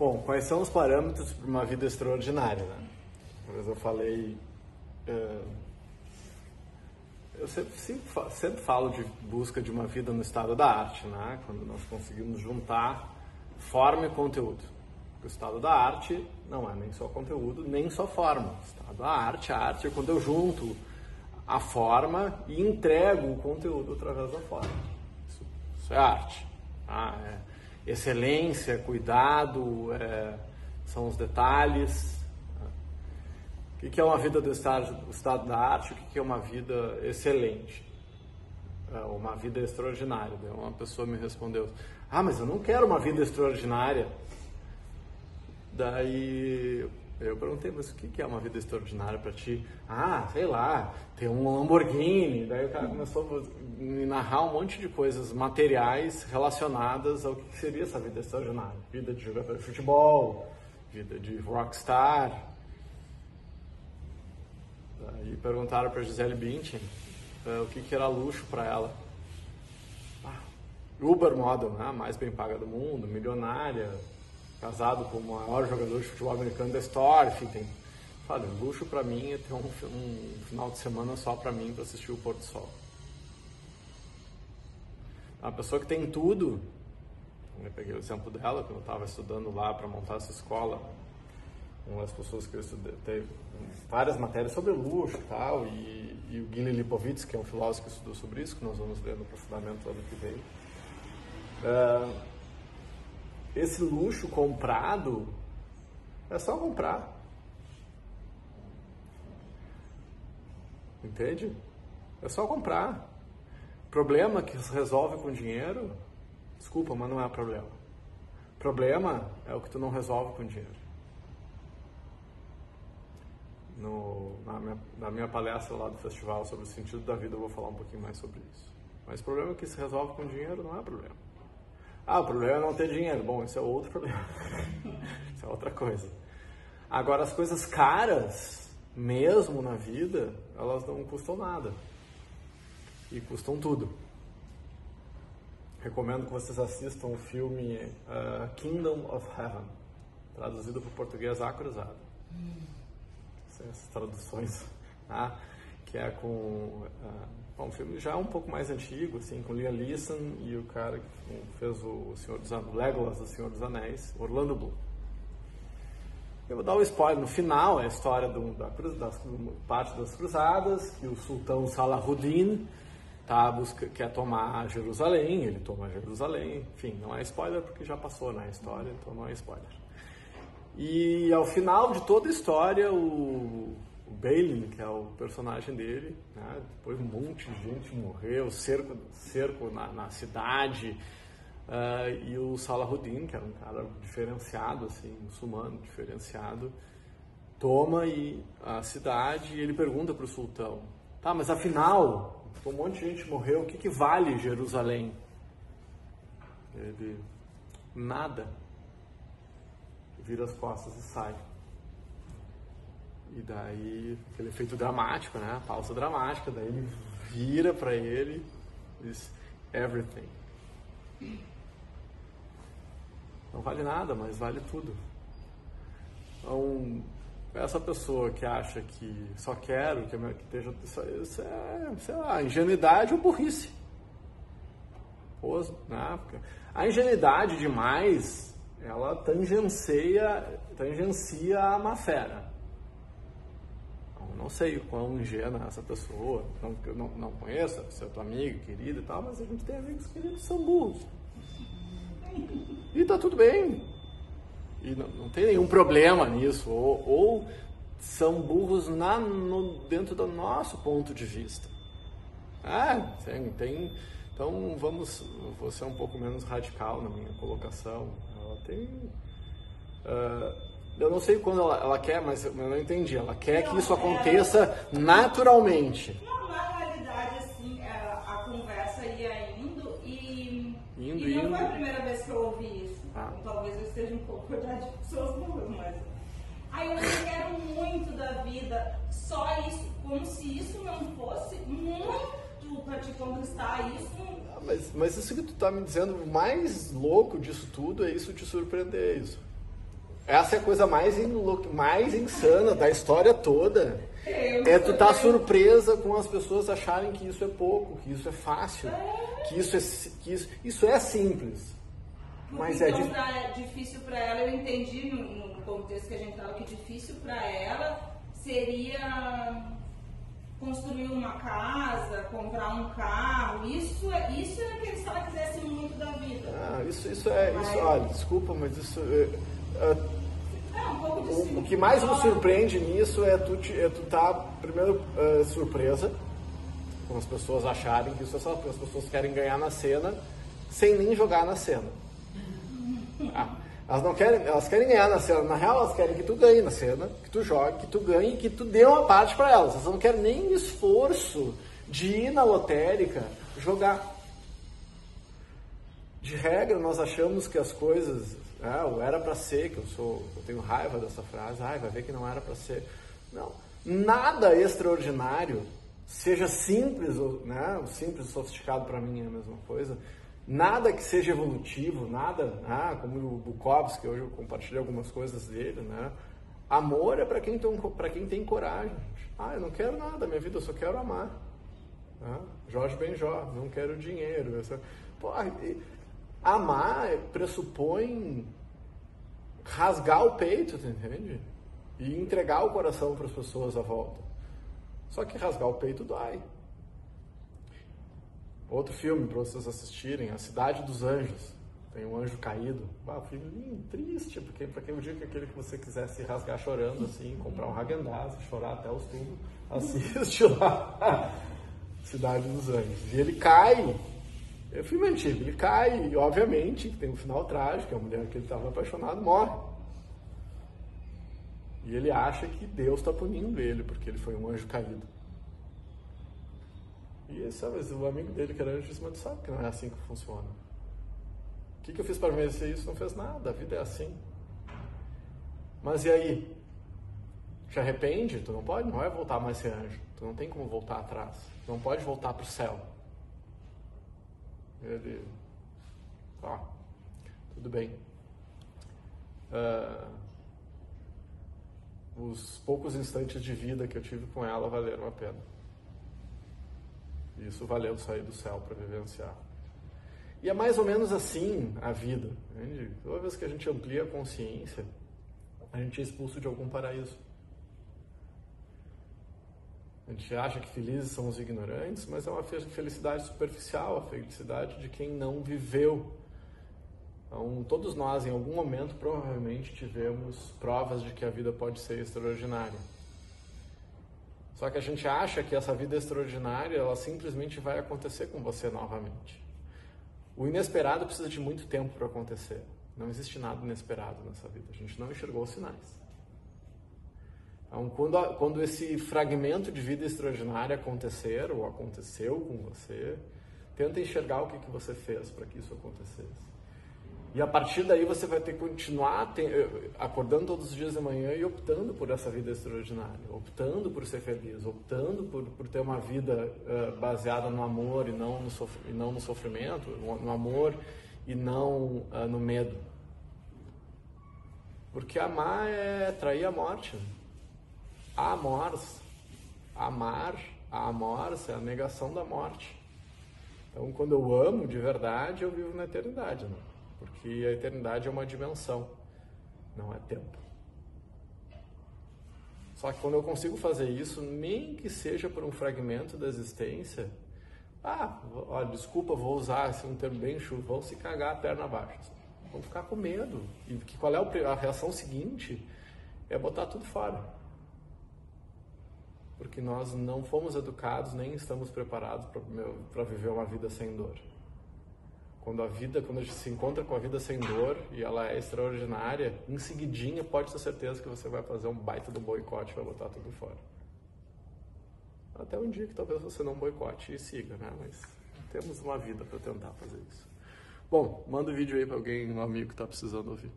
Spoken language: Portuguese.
Bom, quais são os parâmetros para uma vida extraordinária? Né? Talvez eu falei. Eu sempre, sempre, sempre, falo de busca de uma vida no estado da arte, né? quando nós conseguimos juntar forma e conteúdo. O estado da arte não é nem só conteúdo, nem só forma. O estado da arte, a arte é quando eu junto a forma e entrego o conteúdo através da forma. Isso, isso é arte. Tá? É, excelência, cuidado, é, são os detalhes. O que é uma vida do estado, do estado da arte? O que é uma vida excelente? É uma vida extraordinária. Uma pessoa me respondeu: Ah, mas eu não quero uma vida extraordinária. Daí eu perguntei, mas o que é uma vida extraordinária para ti? Ah, sei lá, ter um Lamborghini. Daí o cara começou a me narrar um monte de coisas materiais relacionadas ao que seria essa vida extraordinária. Vida de jogador de futebol, vida de rockstar. Daí perguntaram para Gisele Bündchen uh, o que, era luxo para ela. Ah, Uber model, né? mais bem paga do mundo, milionária, casado com o maior jogador de futebol americano da história, enfim, tem... Olha, luxo para mim é ter um, um, final de semana só para mim para assistir o pôr do sol. Uma pessoa que tem tudo, eu peguei o exemplo dela, quando eu estava estudando lá para montar essa escola, uma das pessoas que eu estudei, teve várias matérias sobre luxo e tal, e, e o Gili Lipovitz, que é um filósofo que estudou sobre isso, que nós vamos ler no aprofundamento ano que vem. Uh, esse luxo comprado é só comprar. Entende? É só comprar. Problema que se resolve com dinheiro, desculpa, mas não é problema. Problema é o que tu não resolve com dinheiro. No, na, minha, na minha palestra lá do festival sobre o sentido da vida eu vou falar um pouquinho mais sobre isso. Mas problema que se resolve com dinheiro não é problema. Ah, o problema é não ter dinheiro. Bom, esse é outro problema. isso é outra coisa. Agora, as coisas caras, mesmo na vida, elas não custam nada. E custam tudo. Recomendo que vocês assistam o filme uh, Kingdom of Heaven, traduzido para o português A Cruzada. Hum. Essas traduções, tá? Que é com uh, o filme já um pouco mais antigo, assim, com Liam Neeson e o cara que fez o Senhor dos Anéis, Legolas do Senhor dos Anéis, Orlando Bloom. Eu vou dar um spoiler. No final, é a história do, da, das, parte das cruzadas, que o sultão Salahuddin tá, busca, quer tomar Jerusalém, ele toma Jerusalém. Enfim, não é spoiler porque já passou na história, então não é spoiler. E ao final de toda a história, o Balin, que é o personagem dele, né? depois um monte de gente morreu, cerco, cerco na, na cidade, uh, e o Salahuddin, que era um cara diferenciado, assim, muçulmano, diferenciado, toma e, a cidade e ele pergunta para o sultão, tá, mas afinal, um monte de gente morreu, o que, que vale Jerusalém? Ele, nada. Vira as costas e sai. E daí, aquele efeito dramático, né? Pausa dramática, daí ele vira para ele e diz everything. Não vale nada, mas vale tudo. Então, essa pessoa que acha que só quero que, esteja. Isso é, sei lá, ingenuidade ou burrice. Né? A ingenuidade demais, ela tangencia, tangencia a má fera não sei o quão ingênua é essa pessoa, não, não, não conheço, se é tua amiga, querida e tal, mas a gente tem amigos queridos que são burros. E tá tudo bem. E não, não tem nenhum problema nisso. Ou, ou são burros na, no, dentro do nosso ponto de vista. Ah, tem, tem. Então vamos. Vou ser um pouco menos radical na minha colocação. Ela tem. Uh, eu não sei quando ela, ela quer, mas eu não entendi. Ela quer não, que isso aconteça naturalmente. Não, na realidade, assim, é, a, conversa ia indo e. Indo, e não indo. foi a primeira vez que eu ouvi isso. Ah. Então, talvez eu esteja um pouco de pessoas burras, mas. Aí eu quero muito da vida, só isso, como se isso não fosse muito para te conquistar isso. Ah, mas, mas isso que tu tá me dizendo, o mais louco disso tudo é isso te surpreender, isso. Essa é a coisa mais, mais insana da história toda. É tu tá surpresa com as pessoas acharem que isso é pouco, que isso é fácil, que isso é, que isso, isso é simples. Mas então, é, difícil para ela, eu entendi no, no, contexto que a gente estava que difícil para ela seria construir uma casa, comprar um carro. Isso é isso é que se ela quisesse muito da vida. Ah, isso, isso é. Isso, olha, desculpa, mas isso. É, pouco o, o, que mais me surpreende nisso é tu, é tu tá, primeiro, uh, surpresa, com as pessoas acharem que isso é só porque as pessoas querem ganhar na cena, sem nem jogar na cena. Ah, elas não querem, elas querem ganhar na cena. Na real, elas querem que tu ganhe na cena, que tu jogue, que tu ganhe, que tu dê uma parte para elas. Elas não querem nem esforço de ir na lotérica jogar. De regra, nós achamos que as coisas, ah, o era para ser, que eu sou, eu tenho raiva dessa frase, ai, vai ver que não era para ser. Não, nada extraordinário, seja simples né, simples e sofisticado para mim é a mesma coisa nada que seja evolutivo, nada, ah, como o Bukowski, hoje eu compartilhei algumas coisas dele, né? Amor é para quem, tem, quem tem coragem. Ah, eu não quero nada da minha vida, eu só quero amar. Né? Jorge Benjó, não quero dinheiro. Só... Pô, amar pressupõe rasgar o peito, entende? E entregar o coração para as pessoas à volta. Só que rasgar o peito dói. Outro filme para vocês assistirem, A Cidade dos Anjos. Tem um anjo caído. Ah, filme lindo, triste, porque para quem dia que aquele que você quiser se rasgar chorando assim, comprar um Häagen-Dazs, chorar até os tubos, assiste lá. Cidade dos Anjos. E ele cai. É um filme antigo, ele cai e obviamente tem um final trágico, a mulher que ele estava apaixonado morre. E ele acha que Deus está punindo ele porque ele foi um anjo caído. E sabe, o amigo dele que era anjo disse, mas sabe que não é assim que funciona. O que, que eu fiz para merecer isso? Não fez nada, a vida é assim. Mas e aí? Te arrepende? Tu não pode, não vai voltar mais ser anjo. Tu não tem como voltar atrás. Tu não pode voltar para o céu. Ele, ah, tudo bem. Uh, os poucos instantes de vida que eu tive com ela valeram a pena. Isso valeu sair do céu para vivenciar. E é mais ou menos assim a vida. Entende? Toda vez que a gente amplia a consciência, a gente é expulso de algum paraíso. A gente acha que felizes são os ignorantes, mas é uma felicidade superficial, a felicidade de quem não viveu. Então, todos nós, em algum momento, provavelmente tivemos provas de que a vida pode ser extraordinária. Só que a gente acha que essa vida extraordinária, ela simplesmente vai acontecer com você novamente. O inesperado precisa de muito tempo para acontecer. Não existe nada inesperado nessa vida. A gente não enxergou os sinais. Então, quando, quando esse fragmento de vida extraordinária acontecer ou aconteceu com você, tenta enxergar o que, que você fez para que isso acontecesse. E a partir daí você vai ter que continuar acordando todos os dias de manhã e optando por essa vida extraordinária, optando por ser feliz, optando por, por ter uma vida uh, baseada no amor e não no, sof e não no sofrimento, no, amor e não uh, no medo. Porque amar é trair a morte. Amor, amar, amor é a negação da morte. Então, quando eu amo de verdade, eu vivo na eternidade. Né? porque a eternidade é uma dimensão, não é tempo. Só que quando eu consigo fazer isso, nem que seja por um fragmento da existência, ah, olha, desculpa, vou usar um termo bem chulo, vão se cagar a perna abaixo. Vão ficar com medo. E que qual é a reação seguinte? É botar tudo fora. Porque nós não fomos educados nem estamos preparados para viver uma vida sem dor. Quando a vida, quando a gente se encontra com a vida sem dor e ela é extraordinária, em seguidinha pode ter certeza que você vai fazer um baita do boicote, vai botar tudo fora. Até um dia que talvez você não boicote e siga, né? Mas temos uma vida para tentar fazer isso. Bom, manda o um vídeo aí para alguém, um amigo que está precisando ouvir.